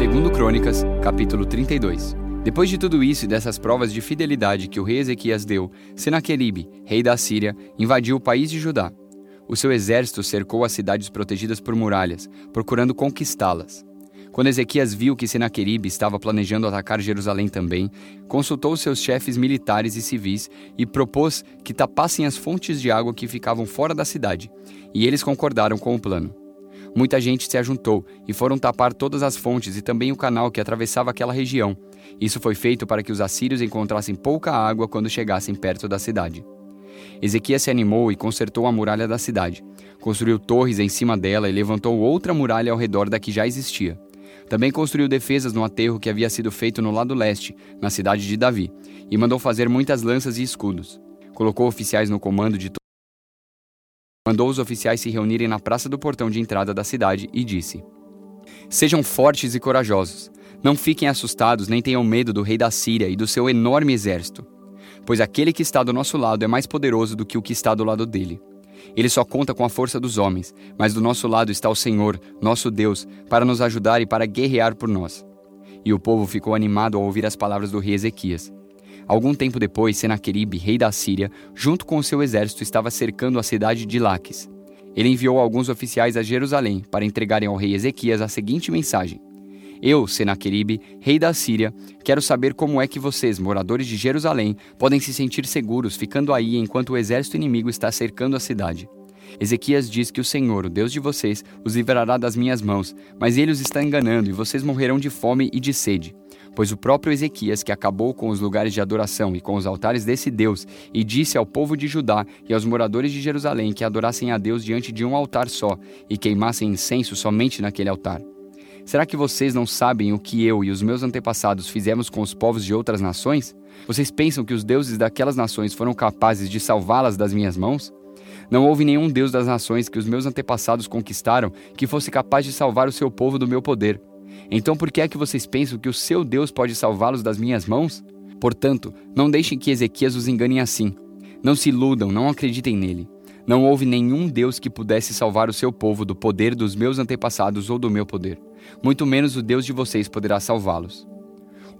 Segundo Crônicas, capítulo 32. Depois de tudo isso e dessas provas de fidelidade que o rei Ezequias deu, Senaqueribe, rei da Síria, invadiu o país de Judá. O seu exército cercou as cidades protegidas por muralhas, procurando conquistá-las. Quando Ezequias viu que Senaqueribe estava planejando atacar Jerusalém também, consultou seus chefes militares e civis e propôs que tapassem as fontes de água que ficavam fora da cidade, e eles concordaram com o plano. Muita gente se ajuntou e foram tapar todas as fontes e também o canal que atravessava aquela região. Isso foi feito para que os assírios encontrassem pouca água quando chegassem perto da cidade. Ezequias se animou e consertou a muralha da cidade. Construiu torres em cima dela e levantou outra muralha ao redor da que já existia. Também construiu defesas no aterro que havia sido feito no lado leste, na cidade de Davi, e mandou fazer muitas lanças e escudos. Colocou oficiais no comando de mandou os oficiais se reunirem na praça do portão de entrada da cidade e disse: Sejam fortes e corajosos. Não fiquem assustados nem tenham medo do rei da Síria e do seu enorme exército, pois aquele que está do nosso lado é mais poderoso do que o que está do lado dele. Ele só conta com a força dos homens, mas do nosso lado está o Senhor, nosso Deus, para nos ajudar e para guerrear por nós. E o povo ficou animado ao ouvir as palavras do rei Ezequias. Algum tempo depois, Senaqueribe, rei da Síria, junto com o seu exército, estava cercando a cidade de Laques. Ele enviou alguns oficiais a Jerusalém para entregarem ao rei Ezequias a seguinte mensagem: Eu, Senaqueribe, rei da Síria, quero saber como é que vocês, moradores de Jerusalém, podem se sentir seguros ficando aí enquanto o exército inimigo está cercando a cidade. Ezequias diz que o Senhor, o Deus de vocês, os livrará das minhas mãos, mas ele os está enganando e vocês morrerão de fome e de sede pois o próprio Ezequias, que acabou com os lugares de adoração e com os altares desse Deus, e disse ao povo de Judá e aos moradores de Jerusalém que adorassem a Deus diante de um altar só e queimassem incenso somente naquele altar. Será que vocês não sabem o que eu e os meus antepassados fizemos com os povos de outras nações? Vocês pensam que os deuses daquelas nações foram capazes de salvá-las das minhas mãos? Não houve nenhum Deus das nações que os meus antepassados conquistaram que fosse capaz de salvar o seu povo do meu poder. Então por que é que vocês pensam que o seu Deus pode salvá-los das minhas mãos? Portanto, não deixem que Ezequias os engane assim. Não se iludam, não acreditem nele. Não houve nenhum Deus que pudesse salvar o seu povo do poder dos meus antepassados ou do meu poder. Muito menos o Deus de vocês poderá salvá-los.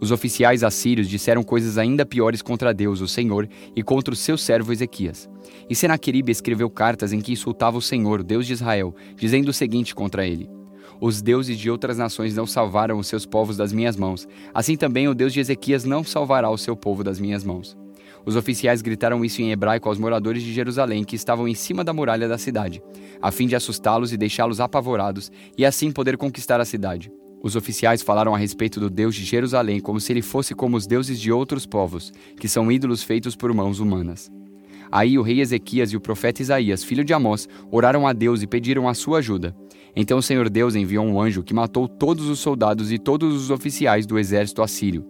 Os oficiais assírios disseram coisas ainda piores contra Deus, o Senhor, e contra o seu servo Ezequias. E Senaqueribe escreveu cartas em que insultava o Senhor, Deus de Israel, dizendo o seguinte contra ele: os deuses de outras nações não salvaram os seus povos das minhas mãos. Assim também o Deus de Ezequias não salvará o seu povo das minhas mãos. Os oficiais gritaram isso em hebraico aos moradores de Jerusalém que estavam em cima da muralha da cidade, a fim de assustá-los e deixá-los apavorados, e assim poder conquistar a cidade. Os oficiais falaram a respeito do Deus de Jerusalém como se ele fosse como os deuses de outros povos, que são ídolos feitos por mãos humanas. Aí o rei Ezequias e o profeta Isaías, filho de Amós, oraram a Deus e pediram a sua ajuda. Então o Senhor Deus enviou um anjo que matou todos os soldados e todos os oficiais do exército assírio.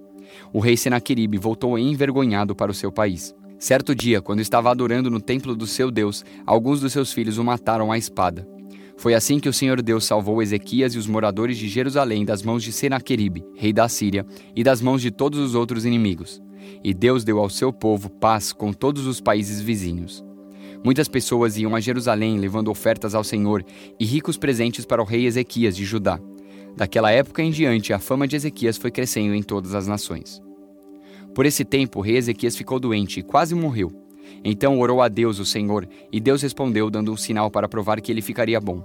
O rei Senaqueribe voltou envergonhado para o seu país. Certo dia, quando estava adorando no templo do seu Deus, alguns dos seus filhos o mataram à espada. Foi assim que o Senhor Deus salvou Ezequias e os moradores de Jerusalém das mãos de Senaqueribe, rei da Síria, e das mãos de todos os outros inimigos. E Deus deu ao seu povo paz com todos os países vizinhos. Muitas pessoas iam a Jerusalém levando ofertas ao Senhor e ricos presentes para o rei Ezequias de Judá. Daquela época em diante, a fama de Ezequias foi crescendo em todas as nações. Por esse tempo, o rei Ezequias ficou doente e quase morreu. Então orou a Deus, o Senhor, e Deus respondeu, dando um sinal para provar que ele ficaria bom.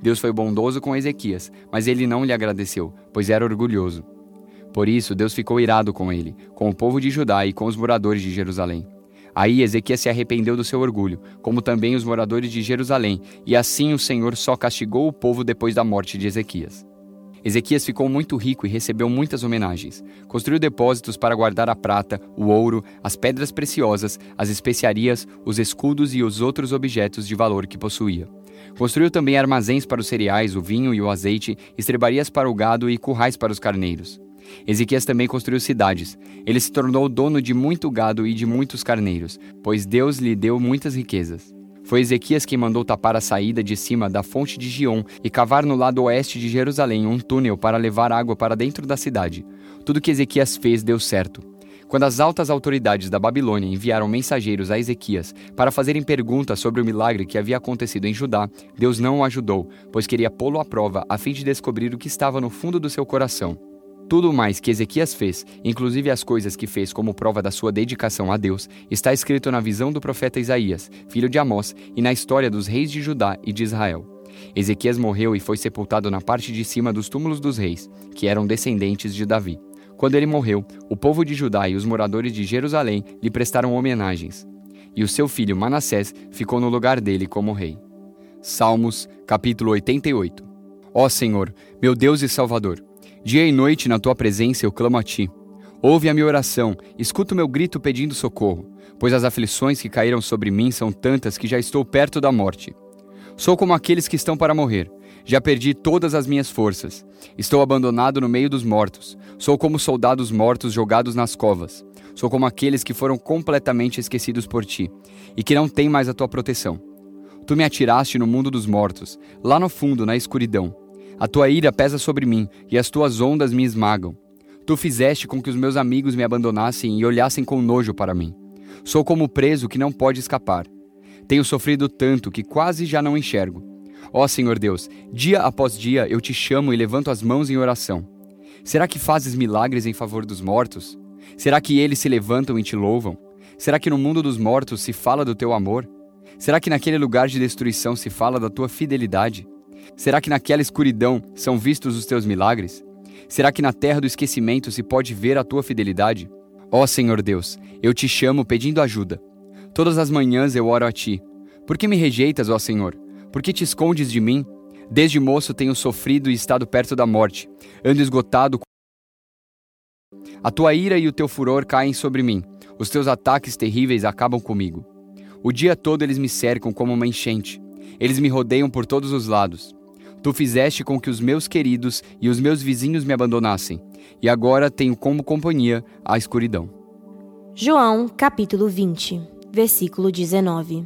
Deus foi bondoso com Ezequias, mas ele não lhe agradeceu, pois era orgulhoso. Por isso, Deus ficou irado com ele, com o povo de Judá e com os moradores de Jerusalém. Aí Ezequias se arrependeu do seu orgulho, como também os moradores de Jerusalém, e assim o Senhor só castigou o povo depois da morte de Ezequias. Ezequias ficou muito rico e recebeu muitas homenagens. Construiu depósitos para guardar a prata, o ouro, as pedras preciosas, as especiarias, os escudos e os outros objetos de valor que possuía. Construiu também armazéns para os cereais, o vinho e o azeite, estrebarias para o gado e currais para os carneiros. Ezequias também construiu cidades. Ele se tornou dono de muito gado e de muitos carneiros, pois Deus lhe deu muitas riquezas. Foi Ezequias quem mandou tapar a saída de cima da fonte de Gion e cavar no lado oeste de Jerusalém um túnel para levar água para dentro da cidade. Tudo que Ezequias fez deu certo. Quando as altas autoridades da Babilônia enviaram mensageiros a Ezequias para fazerem perguntas sobre o milagre que havia acontecido em Judá, Deus não o ajudou, pois queria pô-lo à prova a fim de descobrir o que estava no fundo do seu coração. Tudo mais que Ezequias fez, inclusive as coisas que fez como prova da sua dedicação a Deus, está escrito na visão do profeta Isaías, filho de Amós, e na história dos reis de Judá e de Israel. Ezequias morreu e foi sepultado na parte de cima dos túmulos dos reis, que eram descendentes de Davi. Quando ele morreu, o povo de Judá e os moradores de Jerusalém lhe prestaram homenagens. E o seu filho Manassés ficou no lugar dele como rei. Salmos, capítulo 88. Ó Senhor, meu Deus e Salvador, dia e noite na tua presença eu clamo a ti. Ouve a minha oração, escuta o meu grito pedindo socorro, pois as aflições que caíram sobre mim são tantas que já estou perto da morte. Sou como aqueles que estão para morrer. Já perdi todas as minhas forças. Estou abandonado no meio dos mortos. Sou como soldados mortos jogados nas covas. Sou como aqueles que foram completamente esquecidos por ti e que não têm mais a tua proteção. Tu me atiraste no mundo dos mortos, lá no fundo, na escuridão. A tua ira pesa sobre mim e as tuas ondas me esmagam. Tu fizeste com que os meus amigos me abandonassem e olhassem com nojo para mim. Sou como preso que não pode escapar. Tenho sofrido tanto que quase já não enxergo. Ó Senhor Deus, dia após dia eu te chamo e levanto as mãos em oração. Será que fazes milagres em favor dos mortos? Será que eles se levantam e te louvam? Será que no mundo dos mortos se fala do teu amor? Será que naquele lugar de destruição se fala da tua fidelidade? Será que naquela escuridão são vistos os teus milagres? Será que na terra do esquecimento se pode ver a tua fidelidade? Ó Senhor Deus, eu te chamo pedindo ajuda. Todas as manhãs eu oro a ti. Por que me rejeitas, ó Senhor? Por que te escondes de mim? Desde moço tenho sofrido e estado perto da morte. Ando esgotado. A tua ira e o teu furor caem sobre mim. Os teus ataques terríveis acabam comigo. O dia todo eles me cercam como uma enchente. Eles me rodeiam por todos os lados. Tu fizeste com que os meus queridos e os meus vizinhos me abandonassem, e agora tenho como companhia a escuridão. João, capítulo 20 versículo 19.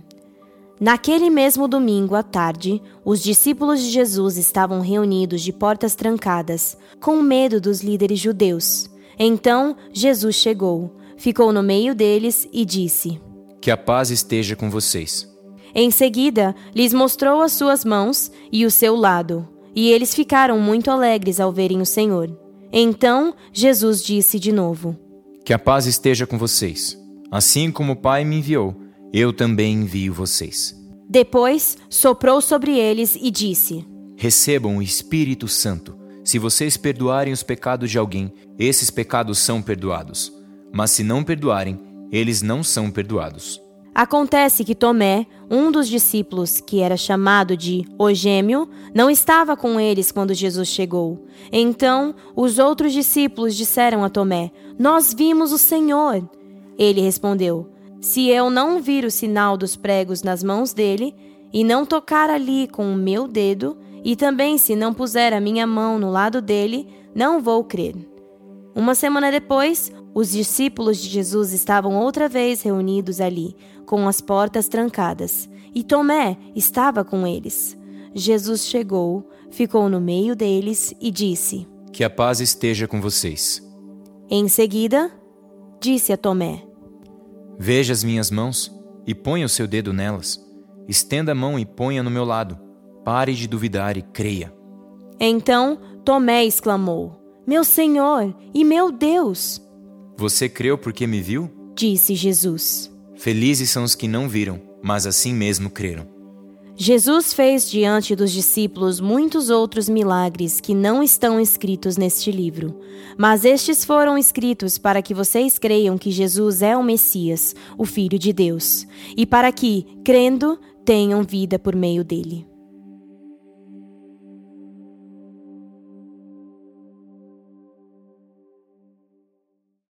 Naquele mesmo domingo à tarde, os discípulos de Jesus estavam reunidos de portas trancadas, com medo dos líderes judeus. Então Jesus chegou, ficou no meio deles e disse: Que a paz esteja com vocês. Em seguida, lhes mostrou as suas mãos e o seu lado, e eles ficaram muito alegres ao verem o Senhor. Então Jesus disse de novo: Que a paz esteja com vocês. Assim como o Pai me enviou, eu também envio vocês. Depois soprou sobre eles e disse: Recebam o Espírito Santo. Se vocês perdoarem os pecados de alguém, esses pecados são perdoados. Mas se não perdoarem, eles não são perdoados. Acontece que Tomé, um dos discípulos, que era chamado de O Gêmeo, não estava com eles quando Jesus chegou. Então, os outros discípulos disseram a Tomé: Nós vimos o Senhor. Ele respondeu: Se eu não vir o sinal dos pregos nas mãos dele, e não tocar ali com o meu dedo, e também se não puser a minha mão no lado dele, não vou crer. Uma semana depois, os discípulos de Jesus estavam outra vez reunidos ali, com as portas trancadas, e Tomé estava com eles. Jesus chegou, ficou no meio deles e disse: Que a paz esteja com vocês. Em seguida, disse a Tomé: Veja as minhas mãos e ponha o seu dedo nelas. Estenda a mão e ponha no meu lado. Pare de duvidar e creia. Então Tomé exclamou: Meu Senhor e meu Deus! Você creu porque me viu? Disse Jesus. Felizes são os que não viram, mas assim mesmo creram. Jesus fez diante dos discípulos muitos outros milagres que não estão escritos neste livro, mas estes foram escritos para que vocês creiam que Jesus é o Messias, o Filho de Deus, e para que, crendo, tenham vida por meio dele.